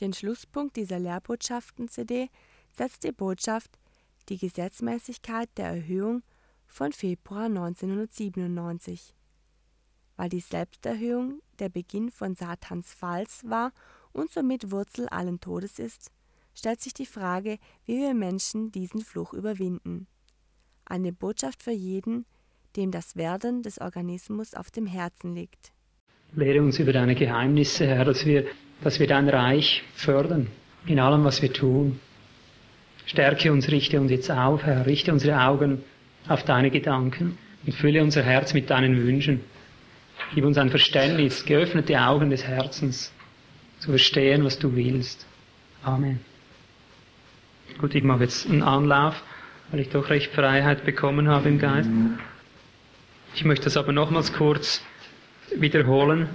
Den Schlusspunkt dieser Lehrbotschaften-CD setzt die Botschaft Die Gesetzmäßigkeit der Erhöhung von Februar 1997. Weil die Selbsterhöhung der Beginn von Satans Falls war und somit Wurzel allen Todes ist, stellt sich die Frage, wie wir Menschen diesen Fluch überwinden. Eine Botschaft für jeden, dem das Werden des Organismus auf dem Herzen liegt. Lehre uns über deine Geheimnisse, Herr, dass wir, dass wir dein Reich fördern in allem, was wir tun. Stärke uns, richte uns jetzt auf, Herr, richte unsere Augen auf deine Gedanken und fülle unser Herz mit deinen Wünschen. Gib uns ein Verständnis, geöffnete Augen des Herzens, zu verstehen, was du willst. Amen. Gut, ich mache jetzt einen Anlauf, weil ich doch recht Freiheit bekommen habe im Geist. Ich möchte das aber nochmals kurz wiederholen.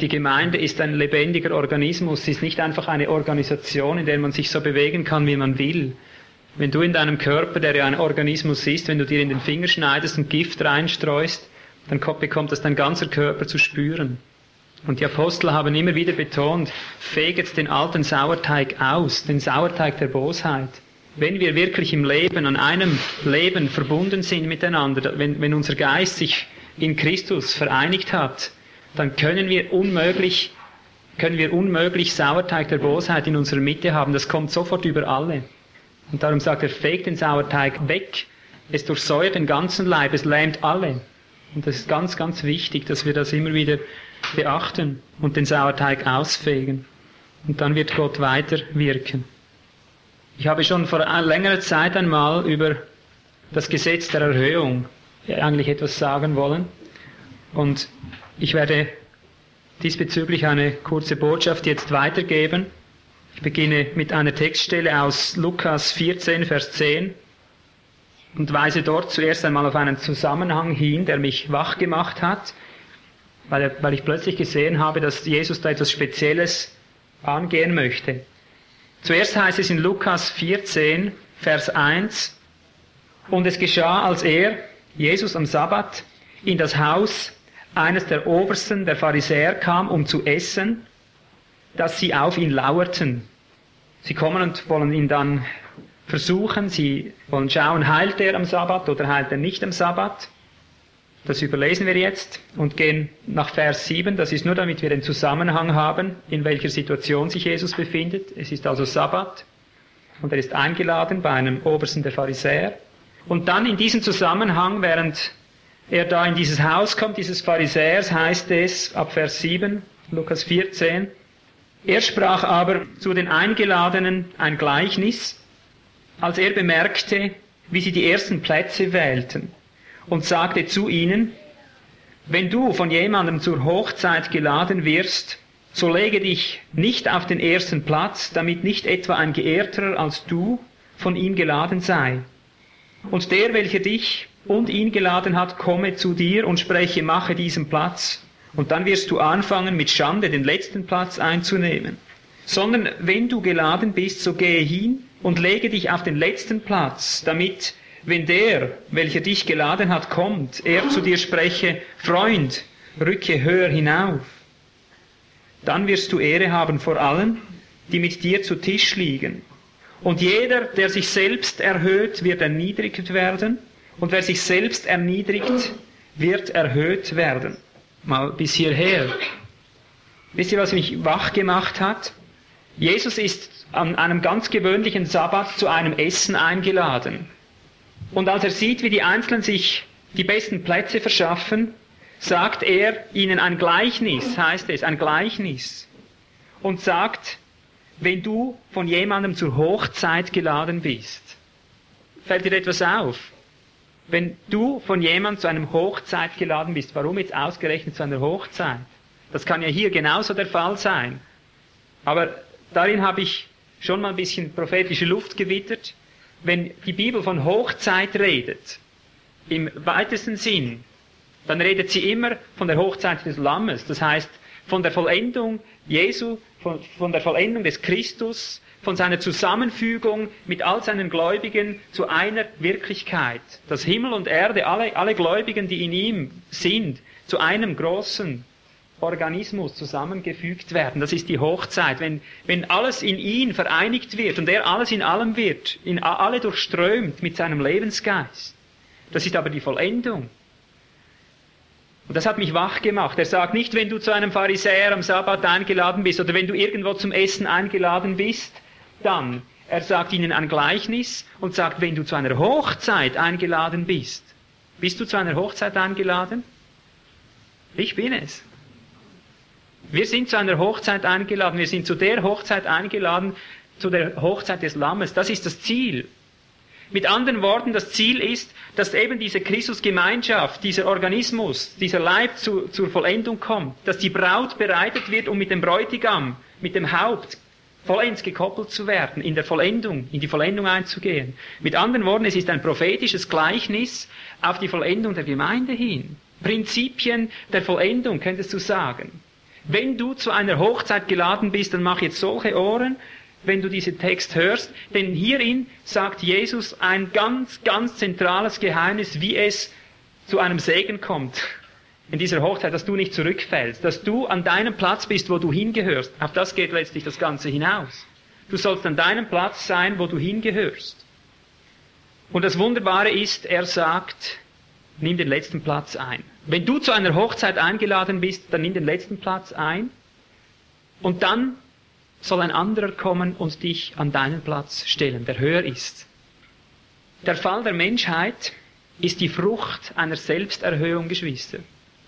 Die Gemeinde ist ein lebendiger Organismus, sie ist nicht einfach eine Organisation, in der man sich so bewegen kann, wie man will. Wenn du in deinem Körper, der ja ein Organismus ist, wenn du dir in den Finger schneidest und Gift reinstreust, dann bekommt das dein ganzer Körper zu spüren. Und die Apostel haben immer wieder betont, feget den alten Sauerteig aus, den Sauerteig der Bosheit. Wenn wir wirklich im Leben, an einem Leben verbunden sind miteinander, wenn, wenn unser Geist sich in Christus vereinigt hat, dann können wir unmöglich, können wir unmöglich Sauerteig der Bosheit in unserer Mitte haben. Das kommt sofort über alle. Und darum sagt er, fegt den Sauerteig weg. Es durchsäuert den ganzen Leib, es lähmt alle. Und das ist ganz, ganz wichtig, dass wir das immer wieder beachten und den Sauerteig ausfegen. Und dann wird Gott weiter wirken. Ich habe schon vor längerer Zeit einmal über das Gesetz der Erhöhung eigentlich etwas sagen wollen. Und ich werde diesbezüglich eine kurze Botschaft jetzt weitergeben. Ich beginne mit einer Textstelle aus Lukas 14, Vers 10 und weise dort zuerst einmal auf einen Zusammenhang hin, der mich wach gemacht hat, weil, weil ich plötzlich gesehen habe, dass Jesus da etwas Spezielles angehen möchte. Zuerst heißt es in Lukas 14, Vers 1, und es geschah, als er, Jesus am Sabbat, in das Haus eines der Obersten der Pharisäer kam, um zu essen, dass sie auf ihn lauerten. Sie kommen und wollen ihn dann versuchen, sie wollen schauen, heilt er am Sabbat oder heilt er nicht am Sabbat. Das überlesen wir jetzt und gehen nach Vers 7. Das ist nur, damit wir den Zusammenhang haben, in welcher Situation sich Jesus befindet. Es ist also Sabbat und er ist eingeladen bei einem Obersten der Pharisäer. Und dann in diesem Zusammenhang, während er da in dieses Haus kommt, dieses Pharisäers, heißt es ab Vers 7, Lukas 14, er sprach aber zu den Eingeladenen ein Gleichnis, als er bemerkte, wie sie die ersten Plätze wählten, und sagte zu ihnen, wenn du von jemandem zur Hochzeit geladen wirst, so lege dich nicht auf den ersten Platz, damit nicht etwa ein Geehrterer als du von ihm geladen sei. Und der, welcher dich und ihn geladen hat, komme zu dir und spreche, mache diesen Platz. Und dann wirst du anfangen, mit Schande den letzten Platz einzunehmen. Sondern wenn du geladen bist, so gehe hin und lege dich auf den letzten Platz, damit, wenn der, welcher dich geladen hat, kommt, er zu dir spreche, Freund, rücke höher hinauf. Dann wirst du Ehre haben vor allen, die mit dir zu Tisch liegen. Und jeder, der sich selbst erhöht, wird erniedrigt werden, und wer sich selbst erniedrigt, wird erhöht werden. Mal bis hierher. Wisst ihr, was mich wach gemacht hat? Jesus ist an einem ganz gewöhnlichen Sabbat zu einem Essen eingeladen. Und als er sieht, wie die Einzelnen sich die besten Plätze verschaffen, sagt er ihnen ein Gleichnis, heißt es, ein Gleichnis. Und sagt, wenn du von jemandem zur Hochzeit geladen bist, fällt dir etwas auf. Wenn du von jemandem zu einem Hochzeit geladen bist, warum jetzt ausgerechnet zu einer Hochzeit? Das kann ja hier genauso der Fall sein. Aber darin habe ich schon mal ein bisschen prophetische Luft gewittert. Wenn die Bibel von Hochzeit redet, im weitesten Sinn, dann redet sie immer von der Hochzeit des Lammes. Das heißt, von der Vollendung Jesu, von, von der Vollendung des Christus, von seiner Zusammenfügung mit all seinen Gläubigen zu einer Wirklichkeit. Dass Himmel und Erde, alle, alle Gläubigen, die in ihm sind, zu einem großen Organismus zusammengefügt werden. Das ist die Hochzeit. Wenn, wenn alles in ihn vereinigt wird und er alles in allem wird, in alle durchströmt mit seinem Lebensgeist. Das ist aber die Vollendung. Und das hat mich wach gemacht. Er sagt nicht, wenn du zu einem Pharisäer am Sabbat eingeladen bist oder wenn du irgendwo zum Essen eingeladen bist, dann. Er sagt ihnen ein Gleichnis und sagt, wenn du zu einer Hochzeit eingeladen bist. Bist du zu einer Hochzeit eingeladen? Ich bin es. Wir sind zu einer Hochzeit eingeladen. Wir sind zu der Hochzeit eingeladen, zu der Hochzeit des Lammes. Das ist das Ziel. Mit anderen Worten, das Ziel ist, dass eben diese Christusgemeinschaft, dieser Organismus, dieser Leib zu, zur Vollendung kommt, dass die Braut bereitet wird, um mit dem Bräutigam, mit dem Haupt vollends gekoppelt zu werden, in der Vollendung, in die Vollendung einzugehen. Mit anderen Worten, es ist ein prophetisches Gleichnis auf die Vollendung der Gemeinde hin. Prinzipien der Vollendung, könntest du sagen. Wenn du zu einer Hochzeit geladen bist, dann mach jetzt solche Ohren, wenn du diesen Text hörst, denn hierin sagt Jesus ein ganz, ganz zentrales Geheimnis, wie es zu einem Segen kommt in dieser Hochzeit, dass du nicht zurückfällst, dass du an deinem Platz bist, wo du hingehörst. Auf das geht letztlich das Ganze hinaus. Du sollst an deinem Platz sein, wo du hingehörst. Und das Wunderbare ist, er sagt, nimm den letzten Platz ein. Wenn du zu einer Hochzeit eingeladen bist, dann nimm den letzten Platz ein und dann soll ein anderer kommen und dich an deinen Platz stellen, der höher ist. Der Fall der Menschheit ist die Frucht einer Selbsterhöhung, Geschwister.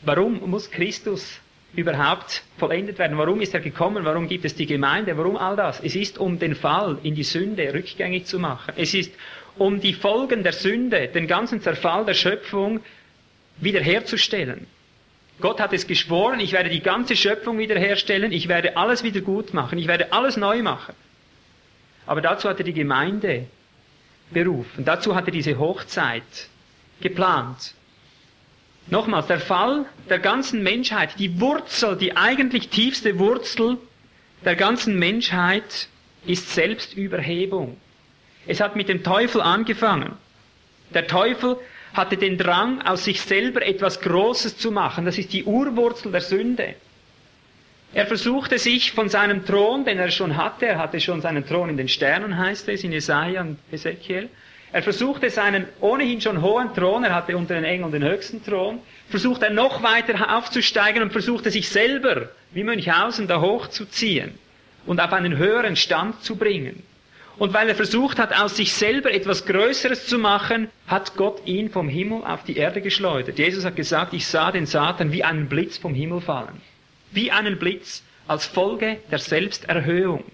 Warum muss Christus überhaupt vollendet werden? Warum ist er gekommen? Warum gibt es die Gemeinde? Warum all das? Es ist, um den Fall in die Sünde rückgängig zu machen. Es ist, um die Folgen der Sünde, den ganzen Zerfall der Schöpfung wiederherzustellen. Gott hat es geschworen, ich werde die ganze Schöpfung wiederherstellen, ich werde alles wieder gut machen, ich werde alles neu machen. Aber dazu hat er die Gemeinde berufen, dazu hat er diese Hochzeit geplant. Nochmals, der Fall der ganzen Menschheit, die Wurzel, die eigentlich tiefste Wurzel der ganzen Menschheit ist Selbstüberhebung. Es hat mit dem Teufel angefangen. Der Teufel hatte den Drang, aus sich selber etwas Großes zu machen. Das ist die Urwurzel der Sünde. Er versuchte sich von seinem Thron, den er schon hatte, er hatte schon seinen Thron in den Sternen, heißt es in Jesaja und Ezekiel. Er versuchte seinen ohnehin schon hohen Thron, er hatte unter den Engeln den höchsten Thron, versuchte er noch weiter aufzusteigen und versuchte sich selber, wie Münchhausen, da hochzuziehen und auf einen höheren Stand zu bringen. Und weil er versucht hat, aus sich selber etwas Größeres zu machen, hat Gott ihn vom Himmel auf die Erde geschleudert. Jesus hat gesagt, ich sah den Satan wie einen Blitz vom Himmel fallen. Wie einen Blitz als Folge der Selbsterhöhung.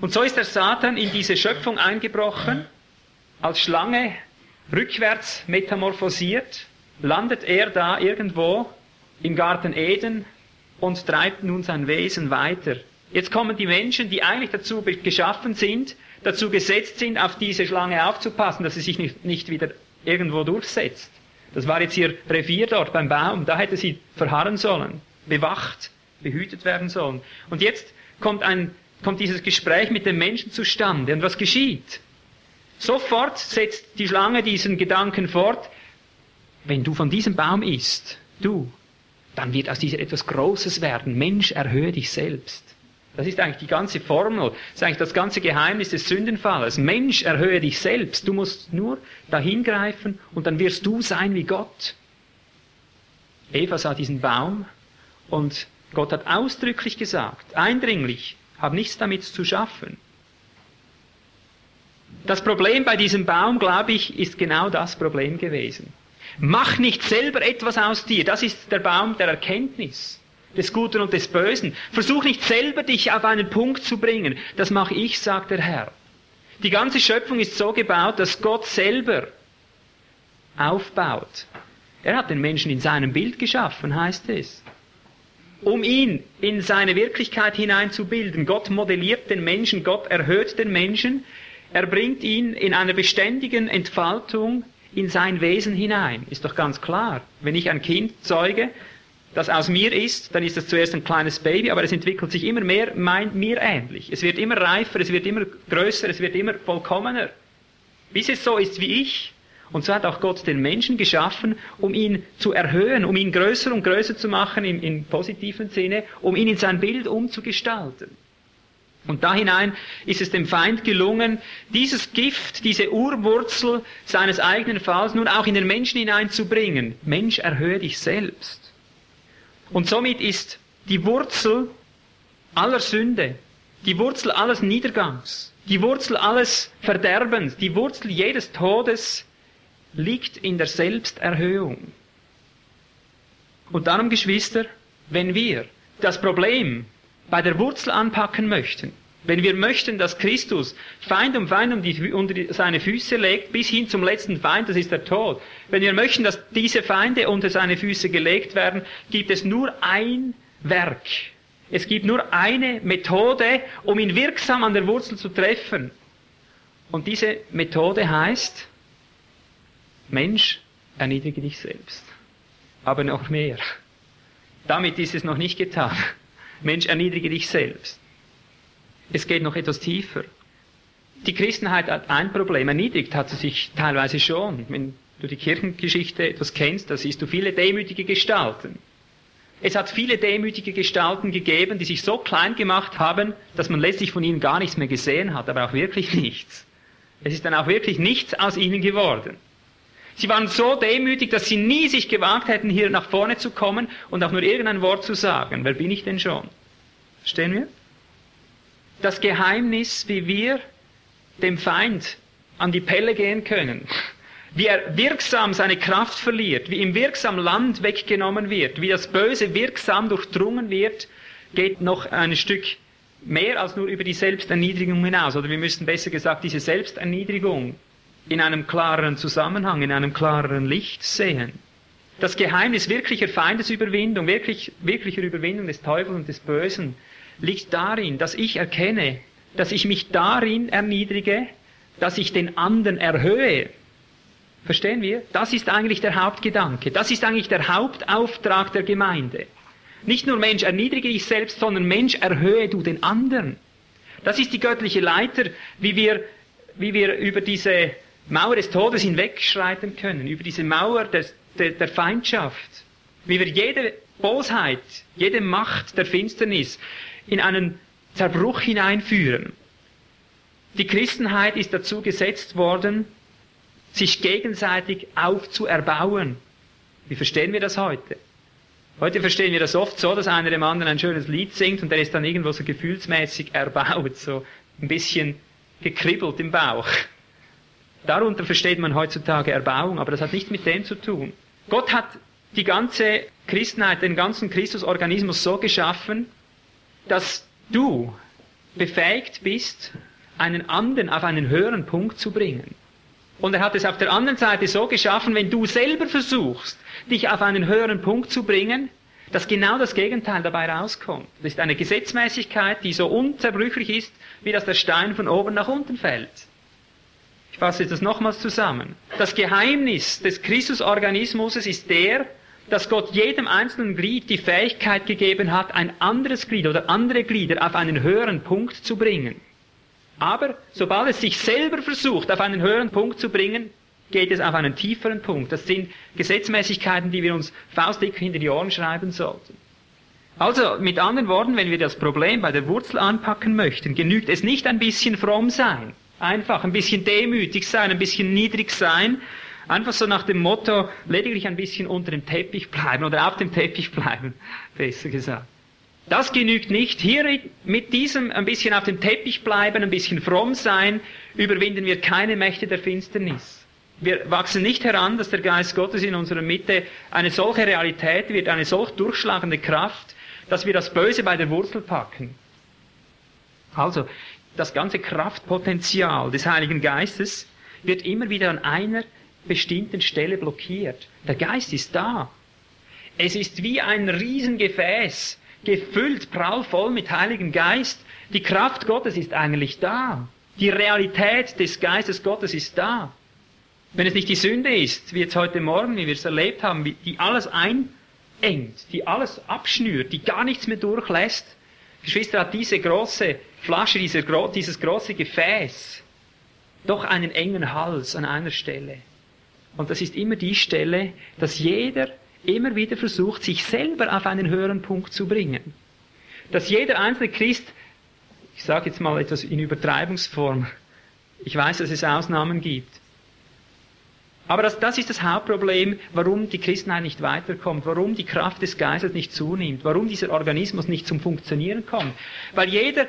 Und so ist der Satan in diese Schöpfung eingebrochen, als Schlange rückwärts metamorphosiert, landet er da irgendwo im Garten Eden und treibt nun sein Wesen weiter. Jetzt kommen die Menschen, die eigentlich dazu geschaffen sind, dazu gesetzt sind, auf diese Schlange aufzupassen, dass sie sich nicht, nicht wieder irgendwo durchsetzt. Das war jetzt ihr Revier dort beim Baum, da hätte sie verharren sollen, bewacht, behütet werden sollen. Und jetzt kommt, ein, kommt dieses Gespräch mit dem Menschen zustande. Und was geschieht? Sofort setzt die Schlange diesen Gedanken fort, wenn du von diesem Baum isst, du, dann wird aus dieser etwas Großes werden. Mensch, erhöhe dich selbst. Das ist eigentlich die ganze Formel, das ist eigentlich das ganze Geheimnis des Sündenfalles. Mensch, erhöhe dich selbst. Du musst nur dahin greifen und dann wirst du sein wie Gott. Eva sah diesen Baum und Gott hat ausdrücklich gesagt, eindringlich, hab nichts damit zu schaffen. Das Problem bei diesem Baum, glaube ich, ist genau das Problem gewesen. Mach nicht selber etwas aus dir. Das ist der Baum der Erkenntnis des Guten und des Bösen. Versuch nicht selber dich auf einen Punkt zu bringen. Das mache ich, sagt der Herr. Die ganze Schöpfung ist so gebaut, dass Gott selber aufbaut. Er hat den Menschen in seinem Bild geschaffen, heißt es. Um ihn in seine Wirklichkeit hineinzubilden. Gott modelliert den Menschen, Gott erhöht den Menschen, er bringt ihn in einer beständigen Entfaltung in sein Wesen hinein. Ist doch ganz klar. Wenn ich ein Kind zeuge, das aus mir ist, dann ist das zuerst ein kleines Baby, aber es entwickelt sich immer mehr mein, mir ähnlich. Es wird immer reifer, es wird immer größer, es wird immer vollkommener. Bis es so ist wie ich. Und so hat auch Gott den Menschen geschaffen, um ihn zu erhöhen, um ihn größer und größer zu machen im, im positiven Sinne, um ihn in sein Bild umzugestalten. Und da hinein ist es dem Feind gelungen, dieses Gift, diese Urwurzel seines eigenen Falls nun auch in den Menschen hineinzubringen. Mensch, erhöhe dich selbst. Und somit ist die Wurzel aller Sünde, die Wurzel alles Niedergangs, die Wurzel alles Verderbens, die Wurzel jedes Todes liegt in der Selbsterhöhung. Und darum, Geschwister, wenn wir das Problem bei der Wurzel anpacken möchten, wenn wir möchten, dass Christus Feind um Feind um die, unter seine Füße legt, bis hin zum letzten Feind, das ist der Tod. Wenn wir möchten, dass diese Feinde unter seine Füße gelegt werden, gibt es nur ein Werk. Es gibt nur eine Methode, um ihn wirksam an der Wurzel zu treffen. Und diese Methode heißt, Mensch, erniedrige dich selbst. Aber noch mehr. Damit ist es noch nicht getan. Mensch, erniedrige dich selbst. Es geht noch etwas tiefer. Die Christenheit hat ein Problem. Erniedrigt hat sie sich teilweise schon. Wenn du die Kirchengeschichte etwas kennst, da siehst du viele demütige Gestalten. Es hat viele demütige Gestalten gegeben, die sich so klein gemacht haben, dass man letztlich von ihnen gar nichts mehr gesehen hat, aber auch wirklich nichts. Es ist dann auch wirklich nichts aus ihnen geworden. Sie waren so demütig, dass sie nie sich gewagt hätten, hier nach vorne zu kommen und auch nur irgendein Wort zu sagen. Wer bin ich denn schon? Verstehen wir? Das Geheimnis, wie wir dem Feind an die Pelle gehen können, wie er wirksam seine Kraft verliert, wie ihm wirksam Land weggenommen wird, wie das Böse wirksam durchdrungen wird, geht noch ein Stück mehr als nur über die Selbsterniedrigung hinaus. Oder wir müssen besser gesagt diese Selbsterniedrigung in einem klareren Zusammenhang, in einem klareren Licht sehen. Das Geheimnis wirklicher Feindesüberwindung, wirklich, wirklicher Überwindung des Teufels und des Bösen liegt darin, dass ich erkenne, dass ich mich darin erniedrige, dass ich den anderen erhöhe. Verstehen wir? Das ist eigentlich der Hauptgedanke. Das ist eigentlich der Hauptauftrag der Gemeinde. Nicht nur Mensch, erniedrige dich selbst, sondern Mensch, erhöhe du den anderen. Das ist die göttliche Leiter, wie wir, wie wir über diese Mauer des Todes hinwegschreiten können, über diese Mauer des, der, der Feindschaft, wie wir jede Bosheit, jede Macht der Finsternis in einen Zerbruch hineinführen. Die Christenheit ist dazu gesetzt worden, sich gegenseitig aufzuerbauen. Wie verstehen wir das heute? Heute verstehen wir das oft so, dass einer dem anderen ein schönes Lied singt und der ist dann irgendwo so gefühlsmäßig erbaut, so ein bisschen gekribbelt im Bauch. Darunter versteht man heutzutage Erbauung, aber das hat nichts mit dem zu tun. Gott hat die ganze Christenheit, den ganzen Christusorganismus so geschaffen, dass du befähigt bist, einen anderen auf einen höheren Punkt zu bringen. Und er hat es auf der anderen Seite so geschaffen, wenn du selber versuchst, dich auf einen höheren Punkt zu bringen, dass genau das Gegenteil dabei rauskommt. Das ist eine Gesetzmäßigkeit, die so unzerbrüchlich ist, wie dass der Stein von oben nach unten fällt. Fasse das nochmals zusammen. Das Geheimnis des Christusorganismus ist der, dass Gott jedem einzelnen Glied die Fähigkeit gegeben hat, ein anderes Glied oder andere Glieder auf einen höheren Punkt zu bringen. Aber sobald es sich selber versucht, auf einen höheren Punkt zu bringen, geht es auf einen tieferen Punkt. Das sind Gesetzmäßigkeiten, die wir uns faustdick hinter die Ohren schreiben sollten. Also, mit anderen Worten, wenn wir das Problem bei der Wurzel anpacken möchten, genügt es nicht ein bisschen fromm sein. Einfach ein bisschen demütig sein, ein bisschen niedrig sein. Einfach so nach dem Motto, lediglich ein bisschen unter dem Teppich bleiben oder auf dem Teppich bleiben, besser gesagt. Das genügt nicht. Hier mit diesem ein bisschen auf dem Teppich bleiben, ein bisschen fromm sein, überwinden wir keine Mächte der Finsternis. Wir wachsen nicht heran, dass der Geist Gottes in unserer Mitte eine solche Realität wird, eine solch durchschlagende Kraft, dass wir das Böse bei der Wurzel packen. Also, das ganze Kraftpotenzial des Heiligen Geistes wird immer wieder an einer bestimmten Stelle blockiert. Der Geist ist da. Es ist wie ein Riesengefäß, gefüllt prallvoll mit Heiligem Geist. Die Kraft Gottes ist eigentlich da. Die Realität des Geistes Gottes ist da. Wenn es nicht die Sünde ist, wie jetzt heute Morgen, wie wir es erlebt haben, die alles einengt, die alles abschnürt, die gar nichts mehr durchlässt, Geschwister, hat diese große Flasche, dieses große Gefäß doch einen engen Hals an einer Stelle. Und das ist immer die Stelle, dass jeder immer wieder versucht, sich selber auf einen höheren Punkt zu bringen. Dass jeder einzelne Christ, ich sage jetzt mal etwas in Übertreibungsform, ich weiß, dass es Ausnahmen gibt, aber das, das ist das Hauptproblem, warum die Christenheit nicht weiterkommt, warum die Kraft des Geistes nicht zunimmt, warum dieser Organismus nicht zum Funktionieren kommt. Weil jeder,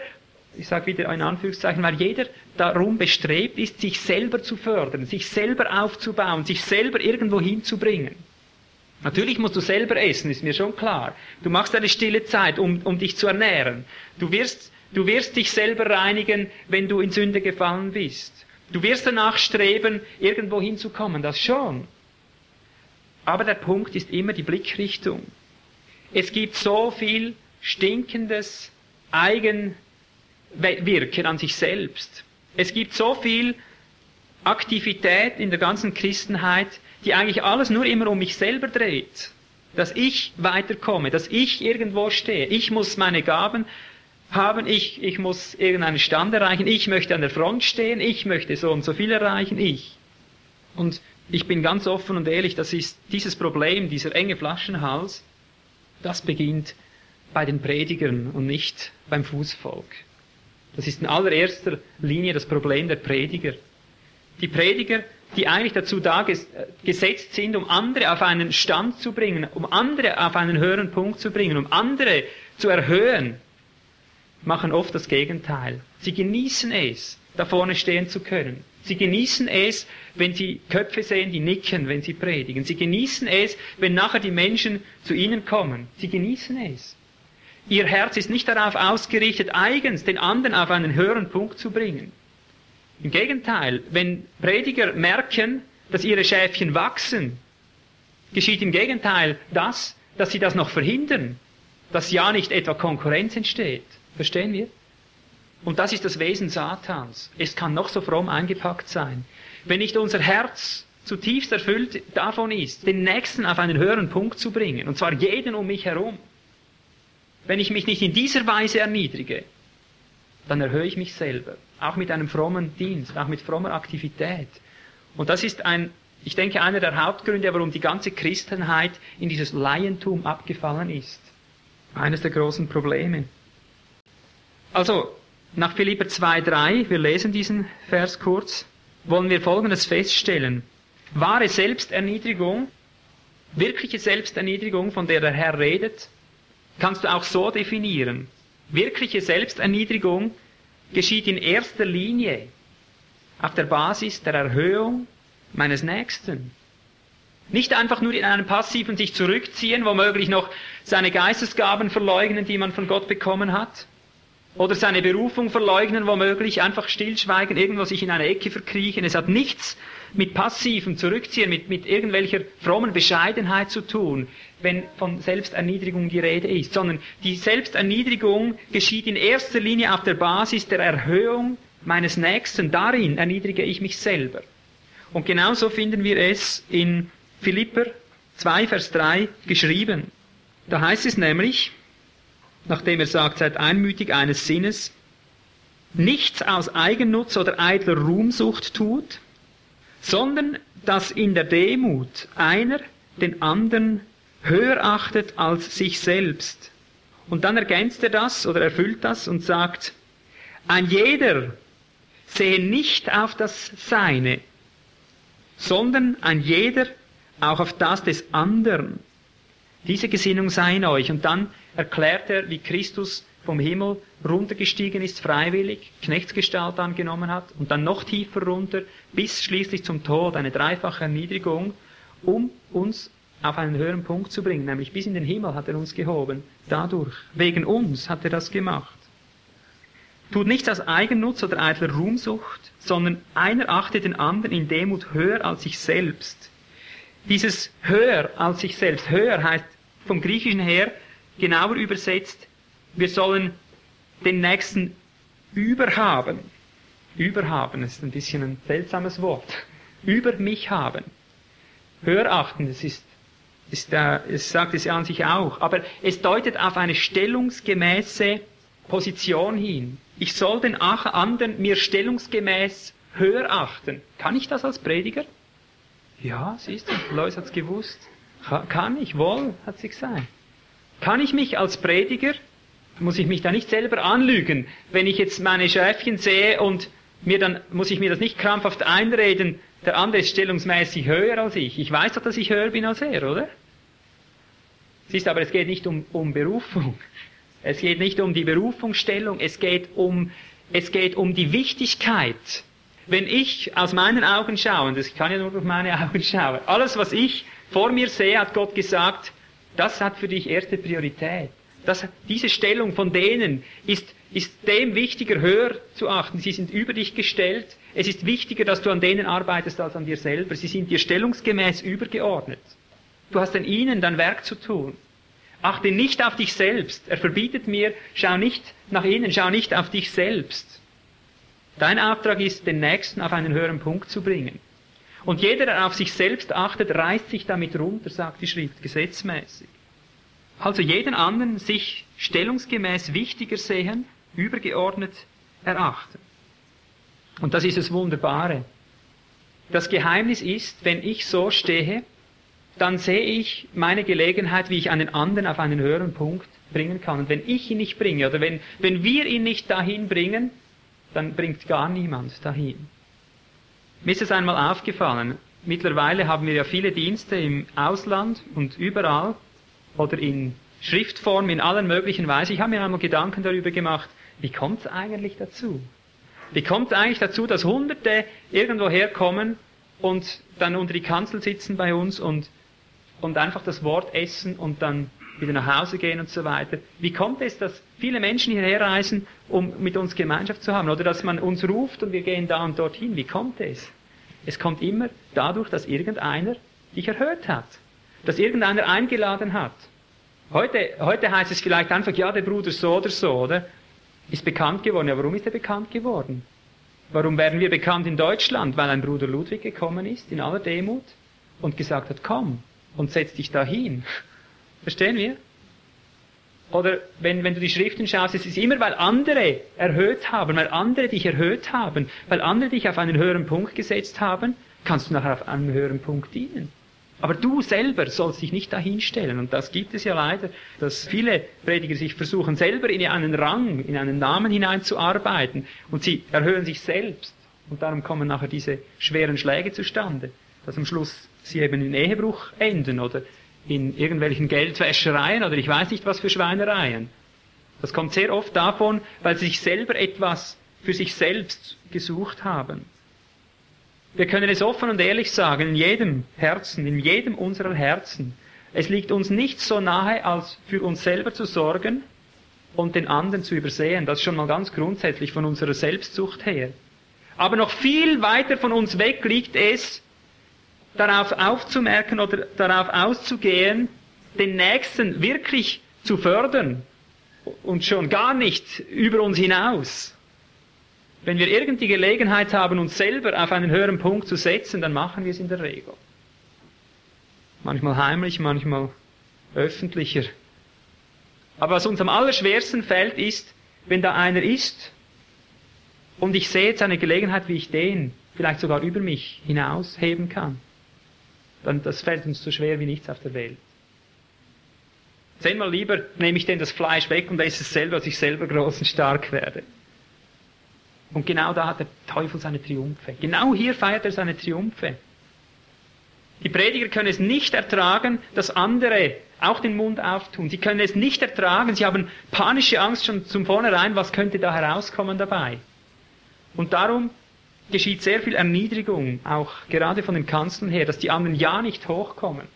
ich sage wieder in Anführungszeichen, weil jeder darum bestrebt ist, sich selber zu fördern, sich selber aufzubauen, sich selber irgendwo hinzubringen. Natürlich musst du selber essen, ist mir schon klar. Du machst eine stille Zeit, um, um dich zu ernähren. Du wirst, du wirst dich selber reinigen, wenn du in Sünde gefallen bist. Du wirst danach streben, irgendwo hinzukommen, das schon. Aber der Punkt ist immer die Blickrichtung. Es gibt so viel stinkendes Eigenwirken an sich selbst. Es gibt so viel Aktivität in der ganzen Christenheit, die eigentlich alles nur immer um mich selber dreht. Dass ich weiterkomme, dass ich irgendwo stehe. Ich muss meine Gaben haben, ich, ich muss irgendeinen Stand erreichen, ich möchte an der Front stehen, ich möchte so und so viel erreichen, ich. Und ich bin ganz offen und ehrlich, das ist dieses Problem, dieser enge Flaschenhals, das beginnt bei den Predigern und nicht beim Fußvolk. Das ist in allererster Linie das Problem der Prediger. Die Prediger, die eigentlich dazu da gesetzt sind, um andere auf einen Stand zu bringen, um andere auf einen höheren Punkt zu bringen, um andere zu erhöhen, machen oft das Gegenteil. Sie genießen es, da vorne stehen zu können. Sie genießen es, wenn sie Köpfe sehen, die nicken, wenn sie predigen. Sie genießen es, wenn nachher die Menschen zu ihnen kommen. Sie genießen es. Ihr Herz ist nicht darauf ausgerichtet, eigens den anderen auf einen höheren Punkt zu bringen. Im Gegenteil, wenn Prediger merken, dass ihre Schäfchen wachsen, geschieht im Gegenteil das, dass sie das noch verhindern, dass ja nicht etwa Konkurrenz entsteht. Verstehen wir? Und das ist das Wesen Satans. Es kann noch so fromm eingepackt sein. Wenn nicht unser Herz zutiefst erfüllt davon ist, den Nächsten auf einen höheren Punkt zu bringen, und zwar jeden um mich herum, wenn ich mich nicht in dieser Weise erniedrige, dann erhöhe ich mich selber, auch mit einem frommen Dienst, auch mit frommer Aktivität. Und das ist ein, ich denke, einer der Hauptgründe, warum die ganze Christenheit in dieses Laientum abgefallen ist. Eines der großen Probleme. Also, nach Philipper 2,3, wir lesen diesen Vers kurz, wollen wir Folgendes feststellen. Wahre Selbsterniedrigung, wirkliche Selbsterniedrigung, von der der Herr redet, kannst du auch so definieren. Wirkliche Selbsterniedrigung geschieht in erster Linie auf der Basis der Erhöhung meines Nächsten. Nicht einfach nur in einem passiven sich zurückziehen, womöglich noch seine Geistesgaben verleugnen, die man von Gott bekommen hat, oder seine Berufung verleugnen, womöglich einfach stillschweigen, irgendwo sich in eine Ecke verkriechen. Es hat nichts mit passivem Zurückziehen, mit, mit irgendwelcher frommen Bescheidenheit zu tun, wenn von Selbsterniedrigung die Rede ist, sondern die Selbsterniedrigung geschieht in erster Linie auf der Basis der Erhöhung meines Nächsten. Darin erniedrige ich mich selber. Und genauso finden wir es in Philipper 2, Vers 3 geschrieben. Da heißt es nämlich, nachdem er sagt, seid einmütig eines Sinnes, nichts aus Eigennutz oder eitler Ruhmsucht tut, sondern dass in der Demut einer den anderen höher achtet als sich selbst. Und dann ergänzt er das oder erfüllt das und sagt, ein jeder sehe nicht auf das Seine, sondern ein jeder auch auf das des anderen. Diese Gesinnung sei in euch. Und dann erklärt er, wie Christus vom Himmel runtergestiegen ist, freiwillig, Knechtsgestalt angenommen hat und dann noch tiefer runter, bis schließlich zum Tod, eine dreifache Erniedrigung, um uns auf einen höheren Punkt zu bringen, nämlich bis in den Himmel hat er uns gehoben. Dadurch, wegen uns hat er das gemacht. Tut nichts aus Eigennutz oder eitler Ruhmsucht, sondern einer achtet den anderen in Demut höher als sich selbst. Dieses höher als sich selbst, höher heißt vom Griechischen her genauer übersetzt, wir sollen den Nächsten überhaben. Überhaben ist ein bisschen ein seltsames Wort. Über mich haben. Hörachten, das ist, ist äh, es sagt es an sich auch, aber es deutet auf eine stellungsgemäße Position hin. Ich soll den anderen mir stellungsgemäß höher achten. Kann ich das als Prediger? Ja, siehst du, Lois hat's gewusst. Kann ich, wohl, hat sie gesagt. Kann ich mich als Prediger, muss ich mich da nicht selber anlügen, wenn ich jetzt meine Schäfchen sehe und mir dann, muss ich mir das nicht krampfhaft einreden, der andere ist stellungsmäßig höher als ich. Ich weiß doch, dass ich höher bin als er, oder? Siehst du, aber es geht nicht um, um Berufung. Es geht nicht um die Berufungsstellung, es geht um, es geht um die Wichtigkeit. Wenn ich aus meinen Augen schaue, und ich kann ja nur durch meine Augen schauen, alles was ich vor mir sehe, hat Gott gesagt, das hat für dich erste Priorität. Das, diese Stellung von denen ist, ist dem wichtiger, höher zu achten. Sie sind über dich gestellt. Es ist wichtiger, dass du an denen arbeitest als an dir selber. Sie sind dir stellungsgemäß übergeordnet. Du hast an ihnen dein Werk zu tun. Achte nicht auf dich selbst. Er verbietet mir, schau nicht nach innen, schau nicht auf dich selbst. Dein Auftrag ist, den Nächsten auf einen höheren Punkt zu bringen. Und jeder, der auf sich selbst achtet, reißt sich damit runter, sagt die Schrift, gesetzmäßig. Also jeden anderen sich stellungsgemäß wichtiger sehen, übergeordnet erachten. Und das ist das Wunderbare. Das Geheimnis ist, wenn ich so stehe, dann sehe ich meine Gelegenheit, wie ich einen anderen auf einen höheren Punkt bringen kann. Und wenn ich ihn nicht bringe, oder wenn, wenn wir ihn nicht dahin bringen, dann bringt gar niemand dahin. Mir ist es einmal aufgefallen, mittlerweile haben wir ja viele Dienste im Ausland und überall oder in Schriftform, in allen möglichen Weisen. Ich habe mir einmal Gedanken darüber gemacht, wie kommt es eigentlich dazu? Wie kommt es eigentlich dazu, dass Hunderte irgendwo herkommen und dann unter die Kanzel sitzen bei uns und, und einfach das Wort essen und dann wieder nach Hause gehen und so weiter. Wie kommt es, dass viele Menschen hierher reisen, um mit uns Gemeinschaft zu haben? Oder dass man uns ruft und wir gehen da und dorthin? Wie kommt es? Es kommt immer dadurch, dass irgendeiner dich erhört hat. Dass irgendeiner eingeladen hat. Heute, heute heißt es vielleicht einfach, ja, der Bruder so oder so, oder? Ist bekannt geworden. Ja, warum ist er bekannt geworden? Warum werden wir bekannt in Deutschland? Weil ein Bruder Ludwig gekommen ist, in aller Demut, und gesagt hat, komm und setz dich da hin. Verstehen wir? Oder wenn, wenn du die Schriften schaust, es ist immer, weil andere erhöht haben, weil andere dich erhöht haben, weil andere dich auf einen höheren Punkt gesetzt haben, kannst du nachher auf einen höheren Punkt dienen. Aber du selber sollst dich nicht dahinstellen. Und das gibt es ja leider, dass viele Prediger sich versuchen, selber in einen Rang, in einen Namen hineinzuarbeiten. Und sie erhöhen sich selbst. Und darum kommen nachher diese schweren Schläge zustande, dass am Schluss sie eben in Ehebruch enden oder in irgendwelchen Geldwäschereien oder ich weiß nicht was für Schweinereien. Das kommt sehr oft davon, weil sie sich selber etwas für sich selbst gesucht haben. Wir können es offen und ehrlich sagen, in jedem Herzen, in jedem unserer Herzen, es liegt uns nicht so nahe, als für uns selber zu sorgen und den anderen zu übersehen. Das ist schon mal ganz grundsätzlich von unserer Selbstsucht her. Aber noch viel weiter von uns weg liegt es, darauf aufzumerken oder darauf auszugehen, den Nächsten wirklich zu fördern und schon gar nicht über uns hinaus. Wenn wir irgendwie Gelegenheit haben, uns selber auf einen höheren Punkt zu setzen, dann machen wir es in der Regel. Manchmal heimlich, manchmal öffentlicher. Aber was uns am allerschwersten fällt, ist, wenn da einer ist und ich sehe jetzt eine Gelegenheit, wie ich den vielleicht sogar über mich hinausheben kann dann das fällt uns so schwer wie nichts auf der Welt. Zehnmal lieber nehme ich denn das Fleisch weg und esse es selber, dass ich selber groß und stark werde. Und genau da hat der Teufel seine Triumphe. Genau hier feiert er seine Triumphe. Die Prediger können es nicht ertragen, dass andere auch den Mund auftun. Sie können es nicht ertragen. Sie haben panische Angst schon zum Vornherein, was könnte da herauskommen dabei. Und darum geschieht sehr viel Erniedrigung, auch gerade von den Kanzeln her, dass die anderen ja nicht hochkommen.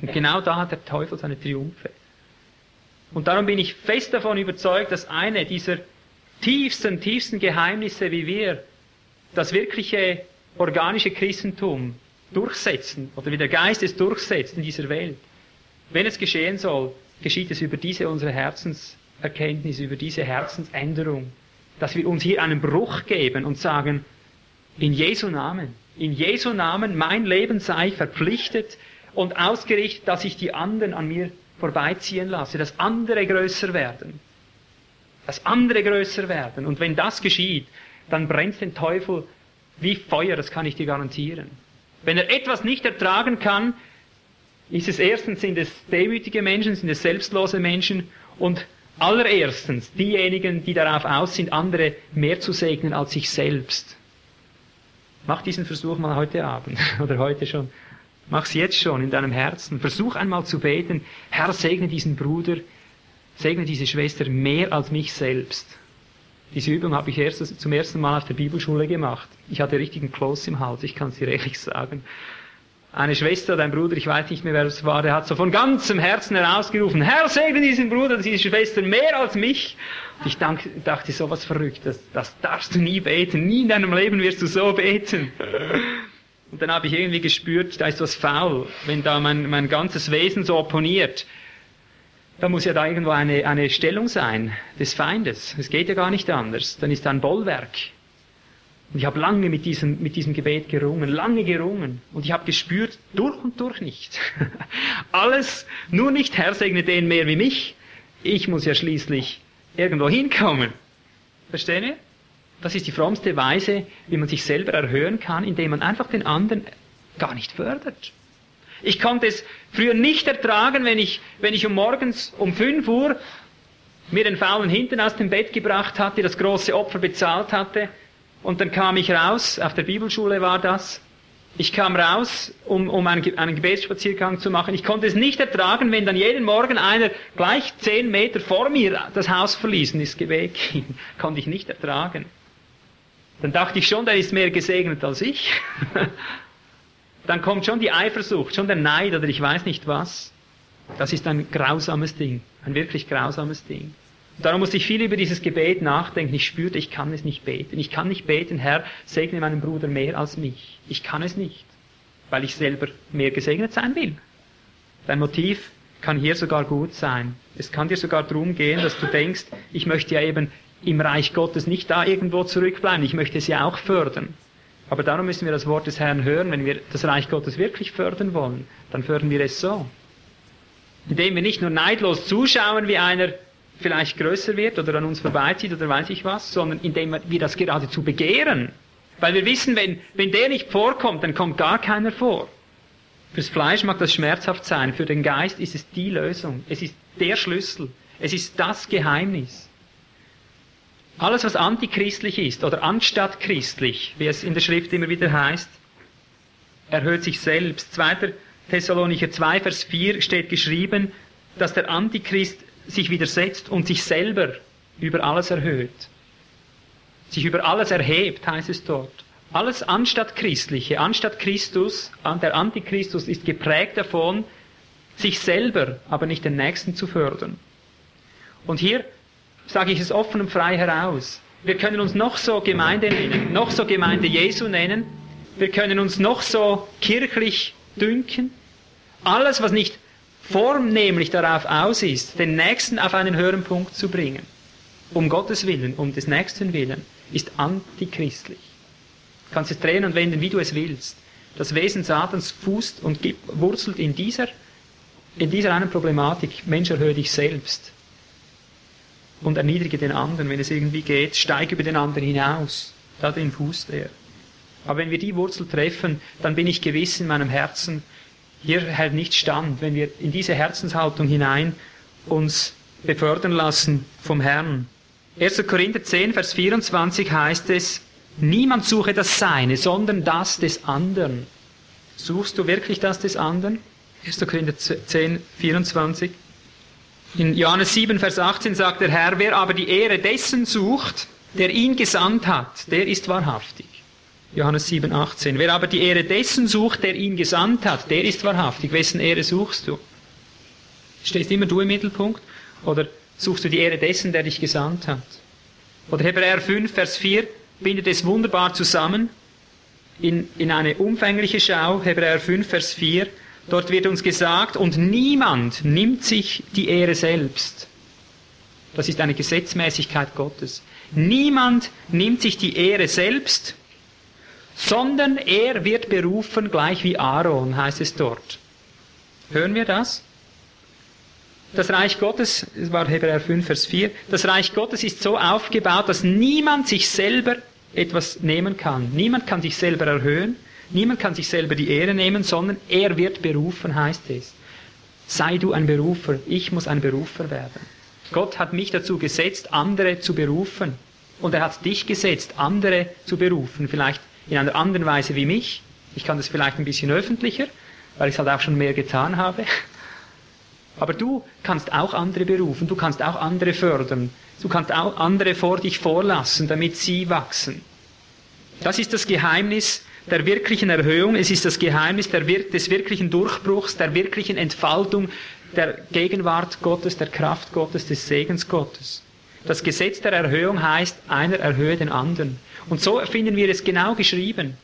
Und genau da hat der Teufel seine Triumphe. Und darum bin ich fest davon überzeugt, dass eine dieser tiefsten, tiefsten Geheimnisse, wie wir das wirkliche organische Christentum durchsetzen, oder wie der Geist es durchsetzt in dieser Welt, wenn es geschehen soll, geschieht es über diese unsere Herzenserkenntnis, über diese Herzensänderung, dass wir uns hier einen Bruch geben und sagen, in Jesu Namen. In Jesu Namen, mein Leben sei verpflichtet und ausgerichtet, dass ich die anderen an mir vorbeiziehen lasse, dass andere größer werden. Dass andere größer werden. Und wenn das geschieht, dann brennt den Teufel wie Feuer, das kann ich dir garantieren. Wenn er etwas nicht ertragen kann, ist es erstens, sind es demütige Menschen, sind es selbstlose Menschen und allererstens diejenigen, die darauf aus sind, andere mehr zu segnen als sich selbst. Mach diesen Versuch mal heute Abend oder heute schon. Mach's jetzt schon in deinem Herzen. Versuch einmal zu beten, Herr, segne diesen Bruder, segne diese Schwester mehr als mich selbst. Diese Übung habe ich erst, zum ersten Mal auf der Bibelschule gemacht. Ich hatte richtigen Kloß im Hals, ich kann es dir ehrlich sagen. Eine Schwester oder ein Bruder, ich weiß nicht mehr, wer es war, der hat so von ganzem Herzen herausgerufen, Herr, segne diesen Bruder, diese Schwester mehr als mich. Ich dachte, so was verrückt, das, das darfst du nie beten, nie in deinem Leben wirst du so beten. Und dann habe ich irgendwie gespürt, da ist was faul, wenn da mein, mein ganzes Wesen so opponiert. Da muss ja da irgendwo eine, eine Stellung sein des Feindes. Es geht ja gar nicht anders. Dann ist da ein Bollwerk. Und ich habe lange mit diesem, mit diesem Gebet gerungen, lange gerungen. Und ich habe gespürt, durch und durch nicht. Alles, nur nicht Herr segne den mehr wie mich. Ich muss ja schließlich irgendwo hinkommen. Verstehen ihr? Das ist die frommste Weise, wie man sich selber erhöhen kann, indem man einfach den anderen gar nicht fördert. Ich konnte es früher nicht ertragen, wenn ich, wenn ich um morgens um 5 Uhr mir den faulen Hintern aus dem Bett gebracht hatte, das große Opfer bezahlt hatte, und dann kam ich raus, auf der Bibelschule war das, ich kam raus, um, um einen, einen Gebetsspaziergang zu machen. Ich konnte es nicht ertragen, wenn dann jeden Morgen einer gleich zehn Meter vor mir das Haus verließ und ins Gebet ging. Konnte ich nicht ertragen dann dachte ich schon, der ist mehr gesegnet als ich. dann kommt schon die Eifersucht, schon der Neid oder ich weiß nicht was. Das ist ein grausames Ding, ein wirklich grausames Ding. Darum musste ich viel über dieses Gebet nachdenken. Ich spürte, ich kann es nicht beten. Ich kann nicht beten, Herr, segne meinen Bruder mehr als mich. Ich kann es nicht, weil ich selber mehr gesegnet sein will. Dein Motiv kann hier sogar gut sein. Es kann dir sogar darum gehen, dass du denkst, ich möchte ja eben im Reich Gottes nicht da irgendwo zurückbleiben. Ich möchte sie auch fördern. Aber darum müssen wir das Wort des Herrn hören. Wenn wir das Reich Gottes wirklich fördern wollen, dann fördern wir es so. Indem wir nicht nur neidlos zuschauen, wie einer vielleicht größer wird oder an uns vorbeizieht oder weiß ich was, sondern indem wir das geradezu begehren. Weil wir wissen, wenn, wenn der nicht vorkommt, dann kommt gar keiner vor. Fürs Fleisch mag das schmerzhaft sein, für den Geist ist es die Lösung. Es ist der Schlüssel. Es ist das Geheimnis. Alles, was antichristlich ist oder anstattchristlich, wie es in der Schrift immer wieder heißt, erhöht sich selbst. 2. Thessalonicher 2, Vers 4 steht geschrieben, dass der Antichrist sich widersetzt und sich selber über alles erhöht. Sich über alles erhebt, heißt es dort. Alles anstatt Christliche, anstatt Christus, der Antichristus ist geprägt davon, sich selber, aber nicht den Nächsten zu fördern. Und hier sage ich es offen und frei heraus. Wir können uns noch so Gemeinde nennen, noch so Gemeinde Jesu nennen. Wir können uns noch so kirchlich dünken. Alles, was nicht vornehmlich darauf aus ist, den Nächsten auf einen höheren Punkt zu bringen, um Gottes Willen, um des Nächsten Willen, ist antichristlich. Du kannst es drehen und wenden, wie du es willst. Das Wesen Satans fußt und wurzelt in dieser, in dieser einen Problematik. Mensch, erhöhe dich selbst und erniedrige den anderen, wenn es irgendwie geht, steige über den anderen hinaus. Da drin fußt er. Aber wenn wir die Wurzel treffen, dann bin ich gewiss in meinem Herzen, hier hält nicht stand, wenn wir in diese Herzenshaltung hinein uns befördern lassen vom Herrn. 1. Korinther 10, Vers 24 heißt es, niemand suche das Seine, sondern das des anderen. Suchst du wirklich das des anderen? 1. Korinther 10, 24. In Johannes 7, Vers 18 sagt der Herr, wer aber die Ehre dessen sucht, der ihn gesandt hat, der ist wahrhaftig. Johannes 7, 18. Wer aber die Ehre dessen sucht, der ihn gesandt hat, der ist wahrhaftig. Wessen Ehre suchst du? Stehst immer du im Mittelpunkt? Oder suchst du die Ehre dessen, der dich gesandt hat? Oder Hebräer 5, Vers 4 bindet es wunderbar zusammen in, in eine umfängliche Schau. Hebräer 5, Vers 4. Dort wird uns gesagt, und niemand nimmt sich die Ehre selbst. Das ist eine Gesetzmäßigkeit Gottes. Niemand nimmt sich die Ehre selbst, sondern er wird berufen, gleich wie Aaron, heißt es dort. Hören wir das? Das Reich Gottes, das war Hebräer 5, Vers 4, das Reich Gottes ist so aufgebaut, dass niemand sich selber etwas nehmen kann. Niemand kann sich selber erhöhen, Niemand kann sich selber die Ehre nehmen, sondern er wird berufen, heißt es. Sei du ein Berufer, ich muss ein Berufer werden. Gott hat mich dazu gesetzt, andere zu berufen. Und er hat dich gesetzt, andere zu berufen. Vielleicht in einer anderen Weise wie mich. Ich kann das vielleicht ein bisschen öffentlicher, weil ich es halt auch schon mehr getan habe. Aber du kannst auch andere berufen, du kannst auch andere fördern, du kannst auch andere vor dich vorlassen, damit sie wachsen. Das ist das Geheimnis der wirklichen Erhöhung, es ist das Geheimnis des wirklichen Durchbruchs, der wirklichen Entfaltung der Gegenwart Gottes, der Kraft Gottes, des Segens Gottes. Das Gesetz der Erhöhung heißt, einer erhöhe den anderen. Und so finden wir es genau geschrieben.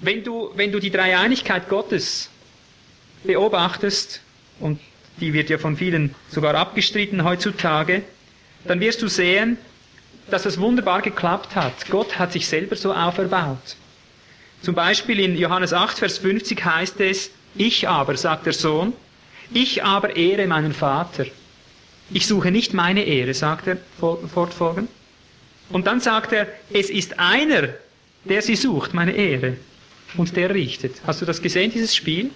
Wenn du, wenn du die Dreieinigkeit Gottes beobachtest, und die wird ja von vielen sogar abgestritten heutzutage, dann wirst du sehen, dass das wunderbar geklappt hat. Gott hat sich selber so auferbaut. Zum Beispiel in Johannes 8, Vers 50 heißt es, ich aber, sagt der Sohn, ich aber ehre meinen Vater. Ich suche nicht meine Ehre, sagt er fortfolgend. Und dann sagt er, es ist einer, der sie sucht, meine Ehre. Und der richtet. Hast du das gesehen, dieses Spiel?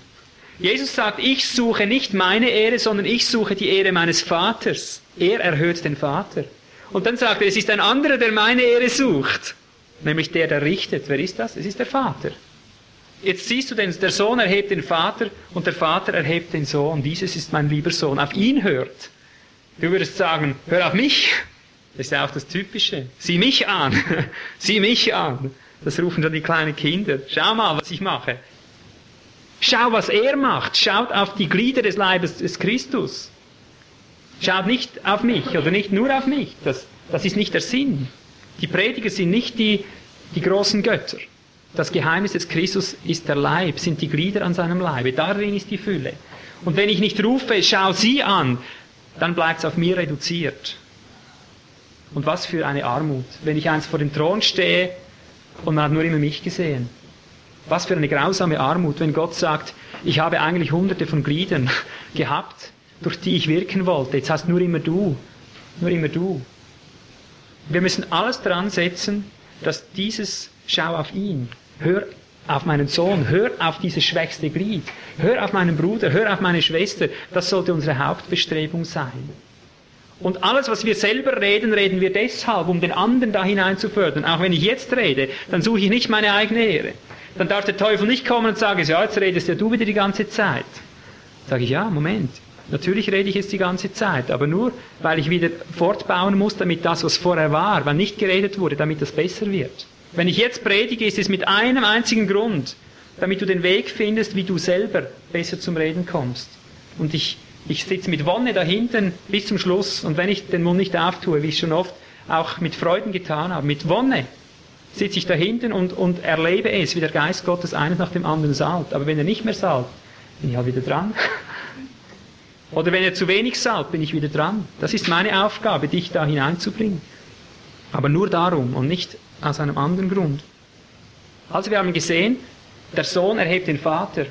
Jesus sagt, ich suche nicht meine Ehre, sondern ich suche die Ehre meines Vaters. Er erhöht den Vater. Und dann sagt er, es ist ein anderer, der meine Ehre sucht. Nämlich der, der richtet. Wer ist das? Es ist der Vater. Jetzt siehst du, den, der Sohn erhebt den Vater und der Vater erhebt den Sohn. Dieses ist mein lieber Sohn. Auf ihn hört. Du würdest sagen, hör auf mich. Das ist ja auch das Typische. Sieh mich an. Sieh mich an. Das rufen dann die kleinen Kinder. Schau mal, was ich mache. Schau, was er macht. Schaut auf die Glieder des Leibes des Christus. Schaut nicht auf mich oder nicht nur auf mich. Das, das ist nicht der Sinn. Die Prediger sind nicht die, die großen Götter. Das Geheimnis des Christus ist der Leib, sind die Glieder an seinem Leibe. Darin ist die Fülle. Und wenn ich nicht rufe, schau sie an, dann bleibt es auf mir reduziert. Und was für eine Armut, wenn ich einst vor dem Thron stehe und man hat nur immer mich gesehen. Was für eine grausame Armut, wenn Gott sagt, ich habe eigentlich hunderte von Gliedern gehabt, durch die ich wirken wollte. Jetzt hast nur immer du, nur immer du. Wir müssen alles dran setzen, dass dieses Schau auf ihn, hör auf meinen Sohn, hör auf dieses schwächste Glied, hör auf meinen Bruder, hör auf meine Schwester, das sollte unsere Hauptbestrebung sein. Und alles, was wir selber reden, reden wir deshalb, um den anderen da hinein zu fördern. Auch wenn ich jetzt rede, dann suche ich nicht meine eigene Ehre. Dann darf der Teufel nicht kommen und sagen, ja, jetzt redest ja du wieder die ganze Zeit. Sage ich, ja, Moment. Natürlich rede ich jetzt die ganze Zeit, aber nur, weil ich wieder fortbauen muss, damit das, was vorher war, weil nicht geredet wurde, damit das besser wird. Wenn ich jetzt predige, ist es mit einem einzigen Grund, damit du den Weg findest, wie du selber besser zum Reden kommst. Und ich, ich sitze mit Wonne da hinten bis zum Schluss und wenn ich den Mund nicht auftue, wie ich schon oft auch mit Freuden getan habe, mit Wonne sitze ich da hinten und, und erlebe es, wie der Geist Gottes eines nach dem anderen salbt. Aber wenn er nicht mehr salbt, bin ich halt wieder dran. Oder wenn er zu wenig salbt, bin ich wieder dran. Das ist meine Aufgabe, dich da hineinzubringen. Aber nur darum und nicht aus einem anderen Grund. Also wir haben gesehen, der Sohn erhebt den Vater.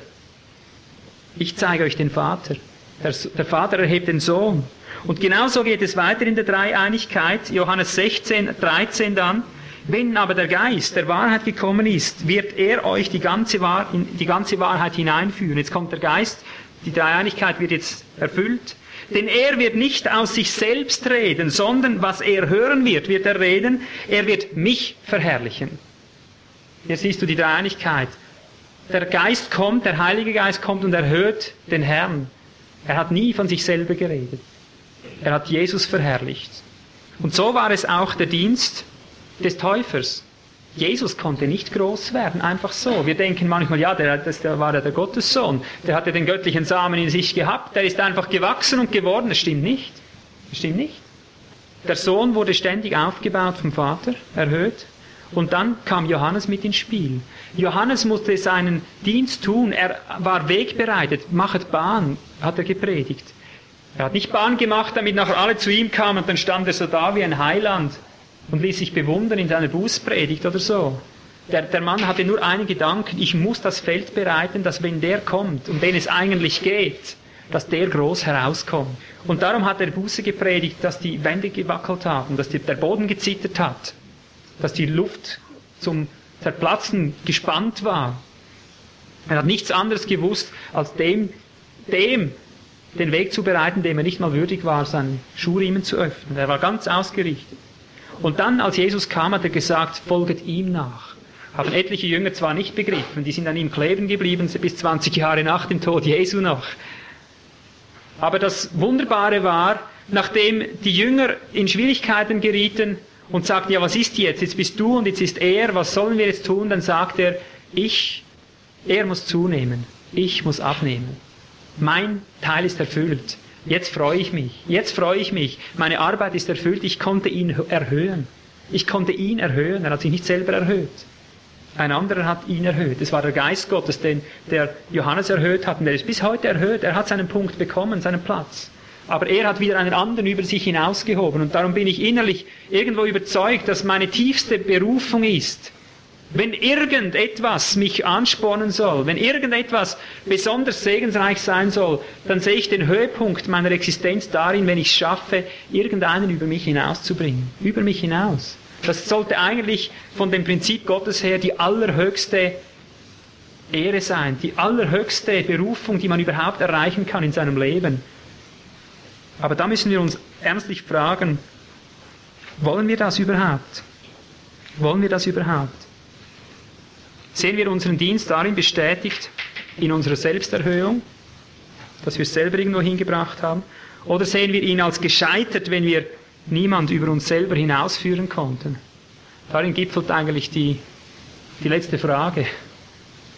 Ich zeige euch den Vater. Der, der Vater erhebt den Sohn. Und genauso geht es weiter in der Dreieinigkeit. Johannes 16, 13 dann. Wenn aber der Geist der Wahrheit gekommen ist, wird er euch die ganze, Wahr die ganze Wahrheit hineinführen. Jetzt kommt der Geist, die Dreieinigkeit wird jetzt erfüllt. Denn er wird nicht aus sich selbst reden, sondern was er hören wird, wird er reden. Er wird mich verherrlichen. Hier siehst du die Dreieinigkeit. Der Geist kommt, der Heilige Geist kommt und erhöht den Herrn. Er hat nie von sich selber geredet. Er hat Jesus verherrlicht. Und so war es auch der Dienst des Täufers. Jesus konnte nicht groß werden, einfach so. Wir denken manchmal, ja, der, das, der war ja der Gottessohn, der hatte den göttlichen Samen in sich gehabt, der ist einfach gewachsen und geworden. Das stimmt nicht. Das stimmt nicht. Der Sohn wurde ständig aufgebaut vom Vater, erhöht. Und dann kam Johannes mit ins Spiel. Johannes musste seinen Dienst tun. Er war wegbereitet. Machet Bahn, hat er gepredigt. Er hat nicht Bahn gemacht, damit nachher alle zu ihm kamen und dann stand er so da wie ein Heiland und ließ sich bewundern in seiner Bußpredigt oder so. Der, der Mann hatte nur einen Gedanken, ich muss das Feld bereiten, dass wenn der kommt, um den es eigentlich geht, dass der groß herauskommt. Und darum hat er Buße gepredigt, dass die Wände gewackelt haben, dass die, der Boden gezittert hat, dass die Luft zum Zerplatzen gespannt war. Er hat nichts anderes gewusst, als dem, dem den Weg zu bereiten, dem er nicht mal würdig war, seinen Schuhriemen zu öffnen. Er war ganz ausgerichtet. Und dann, als Jesus kam, hat er gesagt, folget ihm nach. Haben etliche Jünger zwar nicht begriffen, die sind an ihm kleben geblieben, bis 20 Jahre nach dem Tod Jesu noch. Aber das Wunderbare war, nachdem die Jünger in Schwierigkeiten gerieten und sagten, ja, was ist jetzt? Jetzt bist du und jetzt ist er, was sollen wir jetzt tun? Dann sagt er, ich, er muss zunehmen, ich muss abnehmen. Mein Teil ist erfüllt. Jetzt freue ich mich. Jetzt freue ich mich. Meine Arbeit ist erfüllt. Ich konnte ihn erhöhen. Ich konnte ihn erhöhen. Er hat sich nicht selber erhöht. Ein anderer hat ihn erhöht. Es war der Geist Gottes, den der Johannes erhöht hat. Und der ist bis heute erhöht. Er hat seinen Punkt bekommen, seinen Platz. Aber er hat wieder einen anderen über sich hinausgehoben. Und darum bin ich innerlich irgendwo überzeugt, dass meine tiefste Berufung ist, wenn irgendetwas mich anspornen soll, wenn irgendetwas besonders segensreich sein soll, dann sehe ich den Höhepunkt meiner Existenz darin, wenn ich es schaffe, irgendeinen über mich hinauszubringen. Über mich hinaus. Das sollte eigentlich von dem Prinzip Gottes her die allerhöchste Ehre sein, die allerhöchste Berufung, die man überhaupt erreichen kann in seinem Leben. Aber da müssen wir uns ernstlich fragen, wollen wir das überhaupt? Wollen wir das überhaupt? Sehen wir unseren Dienst darin bestätigt, in unserer Selbsterhöhung, dass wir es selber irgendwo hingebracht haben? Oder sehen wir ihn als gescheitert, wenn wir niemand über uns selber hinausführen konnten? Darin gipfelt eigentlich die, die letzte Frage.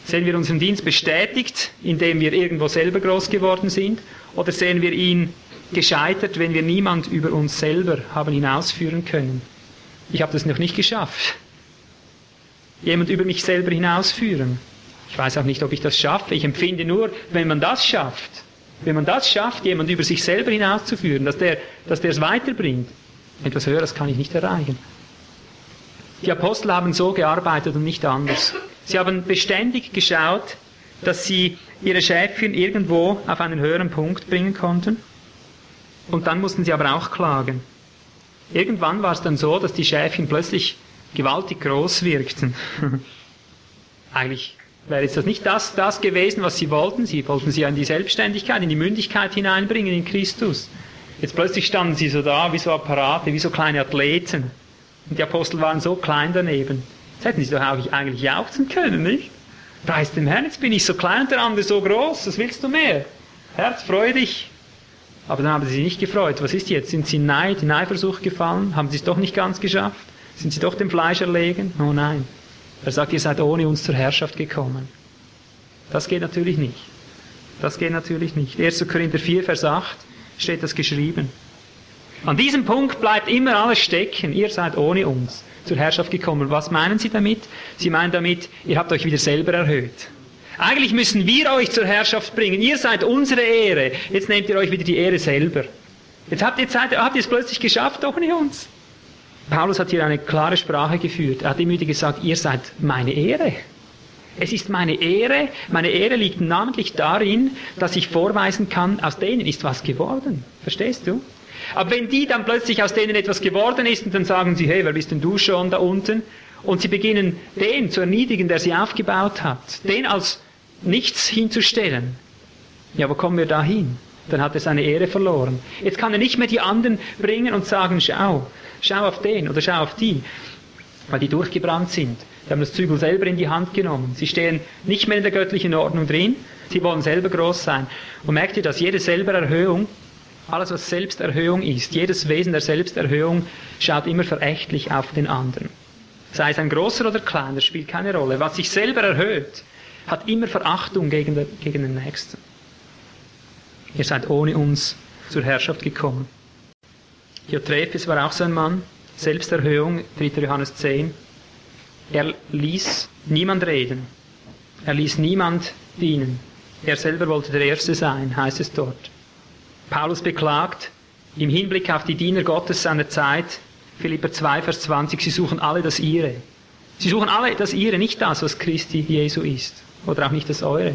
Sehen wir unseren Dienst bestätigt, indem wir irgendwo selber groß geworden sind? Oder sehen wir ihn gescheitert, wenn wir niemand über uns selber haben hinausführen können? Ich habe das noch nicht geschafft jemand über mich selber hinausführen. Ich weiß auch nicht, ob ich das schaffe. Ich empfinde nur, wenn man das schafft, wenn man das schafft, jemand über sich selber hinauszuführen, dass der, dass der es weiterbringt, etwas Höheres kann ich nicht erreichen. Die Apostel haben so gearbeitet und nicht anders. Sie haben beständig geschaut, dass sie ihre Schäfchen irgendwo auf einen höheren Punkt bringen konnten. Und dann mussten sie aber auch klagen. Irgendwann war es dann so, dass die Schäfchen plötzlich gewaltig groß wirkten. Eigentlich wäre jetzt das nicht das, das gewesen, was sie wollten. Sie wollten sie in die Selbstständigkeit, in die Mündigkeit hineinbringen in Christus. Jetzt plötzlich standen sie so da, wie so Apparate, wie so kleine Athleten. Und die Apostel waren so klein daneben. Jetzt hätten sie doch auch eigentlich jauchzen können, nicht? Preis dem Herrn, jetzt bin ich so klein und der andere so groß, was willst du mehr? Herz, freu dich. Aber dann haben sie sich nicht gefreut. Was ist jetzt? Sind sie in Neid, in Eifersucht gefallen? Haben sie es doch nicht ganz geschafft? Sind sie doch dem Fleisch erlegen? Oh nein. Er sagt, ihr seid ohne uns zur Herrschaft gekommen. Das geht natürlich nicht. Das geht natürlich nicht. 1. Korinther 4, Vers 8 steht das geschrieben. An diesem Punkt bleibt immer alles stecken. Ihr seid ohne uns zur Herrschaft gekommen. Was meinen Sie damit? Sie meinen damit, ihr habt euch wieder selber erhöht. Eigentlich müssen wir euch zur Herrschaft bringen. Ihr seid unsere Ehre. Jetzt nehmt ihr euch wieder die Ehre selber. Jetzt habt ihr, Zeit, habt ihr es plötzlich geschafft ohne uns. Paulus hat hier eine klare Sprache geführt. Er hat immer gesagt, ihr seid meine Ehre. Es ist meine Ehre. Meine Ehre liegt namentlich darin, dass ich vorweisen kann, aus denen ist was geworden. Verstehst du? Aber wenn die dann plötzlich aus denen etwas geworden ist und dann sagen sie, hey, wer bist denn du schon da unten? Und sie beginnen den zu erniedrigen, der sie aufgebaut hat, den als nichts hinzustellen. Ja, wo kommen wir da hin? Dann hat er seine Ehre verloren. Jetzt kann er nicht mehr die anderen bringen und sagen, schau, schau auf den oder schau auf die, weil die durchgebrannt sind. Die haben das Zügel selber in die Hand genommen. Sie stehen nicht mehr in der göttlichen Ordnung drin, sie wollen selber groß sein. Und merkt ihr, dass jede Selbererhöhung, alles was Selbsterhöhung ist, jedes Wesen der Selbsterhöhung schaut immer verächtlich auf den anderen. Sei es ein großer oder kleiner, spielt keine Rolle. Was sich selber erhöht, hat immer Verachtung gegen, der, gegen den Nächsten. Ihr seid ohne uns zur Herrschaft gekommen. Diotrephes war auch so ein Mann, Selbsterhöhung, 3. Johannes 10. Er ließ niemand reden. Er ließ niemand dienen. Er selber wollte der Erste sein, heißt es dort. Paulus beklagt im Hinblick auf die Diener Gottes seiner Zeit, Philipper 2, Vers 20, sie suchen alle das ihre. Sie suchen alle das ihre, nicht das, was Christi Jesu ist. Oder auch nicht das eure.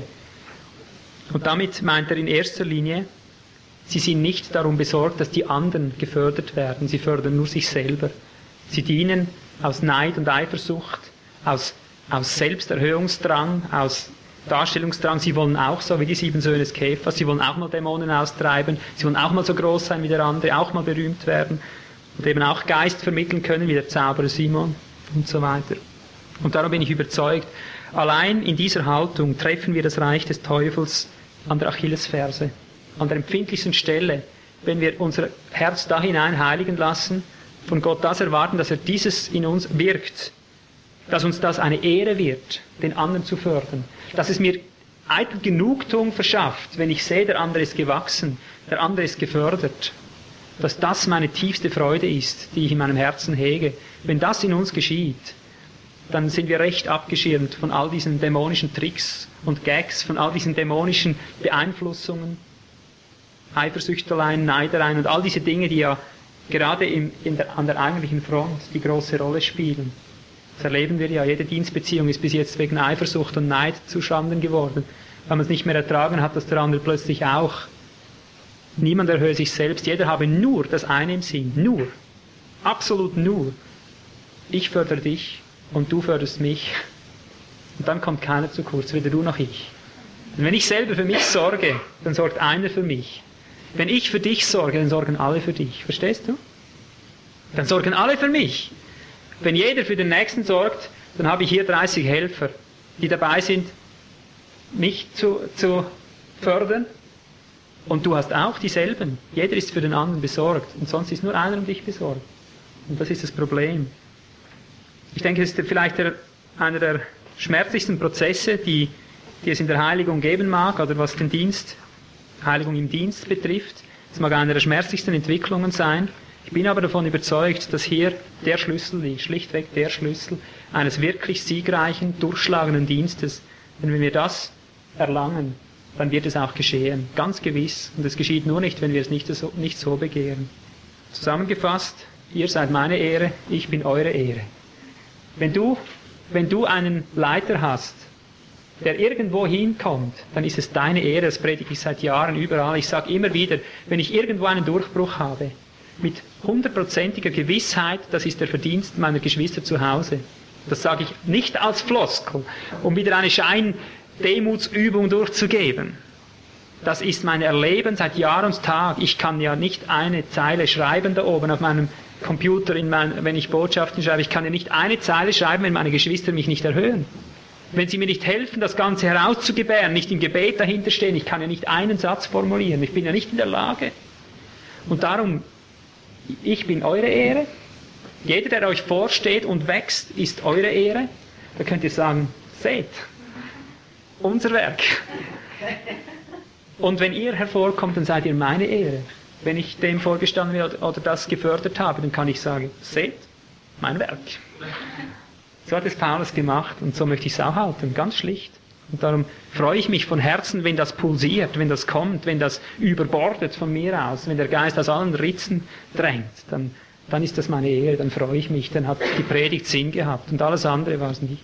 Und damit meint er in erster Linie, sie sind nicht darum besorgt, dass die anderen gefördert werden. Sie fördern nur sich selber. Sie dienen aus Neid und Eifersucht, aus, aus Selbsterhöhungsdrang, aus Darstellungsdrang, sie wollen auch so wie die sieben Söhne des Käfers, sie wollen auch mal Dämonen austreiben, sie wollen auch mal so groß sein wie der andere, auch mal berühmt werden und eben auch Geist vermitteln können wie der Zauberer Simon und so weiter. Und darum bin ich überzeugt, allein in dieser Haltung treffen wir das Reich des Teufels an der Achillesferse, an der empfindlichsten Stelle, wenn wir unser Herz da hinein heiligen lassen, von Gott das erwarten, dass er dieses in uns wirkt, dass uns das eine Ehre wird, den anderen zu fördern, dass es mir eitel Genugtuung verschafft, wenn ich sehe, der andere ist gewachsen, der andere ist gefördert, dass das meine tiefste Freude ist, die ich in meinem Herzen hege. Wenn das in uns geschieht, dann sind wir recht abgeschirmt von all diesen dämonischen Tricks und Gags, von all diesen dämonischen Beeinflussungen, Eifersüchteleien, Neidereien und all diese Dinge, die ja gerade im, der, an der eigentlichen Front die große Rolle spielen. Das erleben wir ja. Jede Dienstbeziehung ist bis jetzt wegen Eifersucht und Neid zu Schanden geworden, weil man es nicht mehr ertragen hat, dass der andere plötzlich auch. Niemand erhöhe sich selbst, jeder habe nur das eine im Sinn, nur, absolut nur. Ich fördere dich und du förderst mich. Und dann kommt keiner zu kurz, weder du noch ich. Und wenn ich selber für mich sorge, dann sorgt einer für mich. Wenn ich für dich sorge, dann sorgen alle für dich. Verstehst du? Dann sorgen alle für mich. Wenn jeder für den Nächsten sorgt, dann habe ich hier 30 Helfer, die dabei sind, mich zu, zu fördern. Und du hast auch dieselben. Jeder ist für den anderen besorgt. Und sonst ist nur einer um dich besorgt. Und das ist das Problem. Ich denke, es ist vielleicht der, einer der schmerzlichsten Prozesse, die, die es in der Heiligung geben mag, oder was den Dienst, Heiligung im Dienst betrifft. Es mag eine der schmerzlichsten Entwicklungen sein. Ich bin aber davon überzeugt, dass hier der Schlüssel liegt, schlichtweg der Schlüssel eines wirklich siegreichen, durchschlagenden Dienstes. Denn wenn wir das erlangen, dann wird es auch geschehen. Ganz gewiss. Und es geschieht nur nicht, wenn wir es nicht so, nicht so begehren. Zusammengefasst, ihr seid meine Ehre, ich bin eure Ehre. Wenn du, wenn du einen Leiter hast, der irgendwo hinkommt, dann ist es deine Ehre, das predige ich seit Jahren überall. Ich sage immer wieder, wenn ich irgendwo einen Durchbruch habe, mit hundertprozentiger Gewissheit, das ist der Verdienst meiner Geschwister zu Hause. Das sage ich nicht als Floskel, um wieder eine Scheindemutsübung durchzugeben. Das ist mein Erleben seit Jahr und Tag. Ich kann ja nicht eine Zeile schreiben da oben auf meinem Computer, mein, wenn ich Botschaften schreibe. Ich kann ja nicht eine Zeile schreiben, wenn meine Geschwister mich nicht erhöhen. Wenn sie mir nicht helfen, das Ganze herauszugebären, nicht im Gebet dahinter stehen, ich kann ja nicht einen Satz formulieren. Ich bin ja nicht in der Lage. Und darum ich bin eure Ehre. Jeder, der euch vorsteht und wächst, ist eure Ehre. Da könnt ihr sagen, seht, unser Werk. Und wenn ihr hervorkommt, dann seid ihr meine Ehre. Wenn ich dem vorgestanden bin oder das gefördert habe, dann kann ich sagen, seht, mein Werk. So hat es Paulus gemacht und so möchte ich es auch halten, ganz schlicht. Und darum freue ich mich von Herzen, wenn das pulsiert, wenn das kommt, wenn das überbordet von mir aus, wenn der Geist aus allen Ritzen drängt, dann, dann ist das meine Ehre, dann freue ich mich, dann hat die Predigt Sinn gehabt und alles andere war es nicht.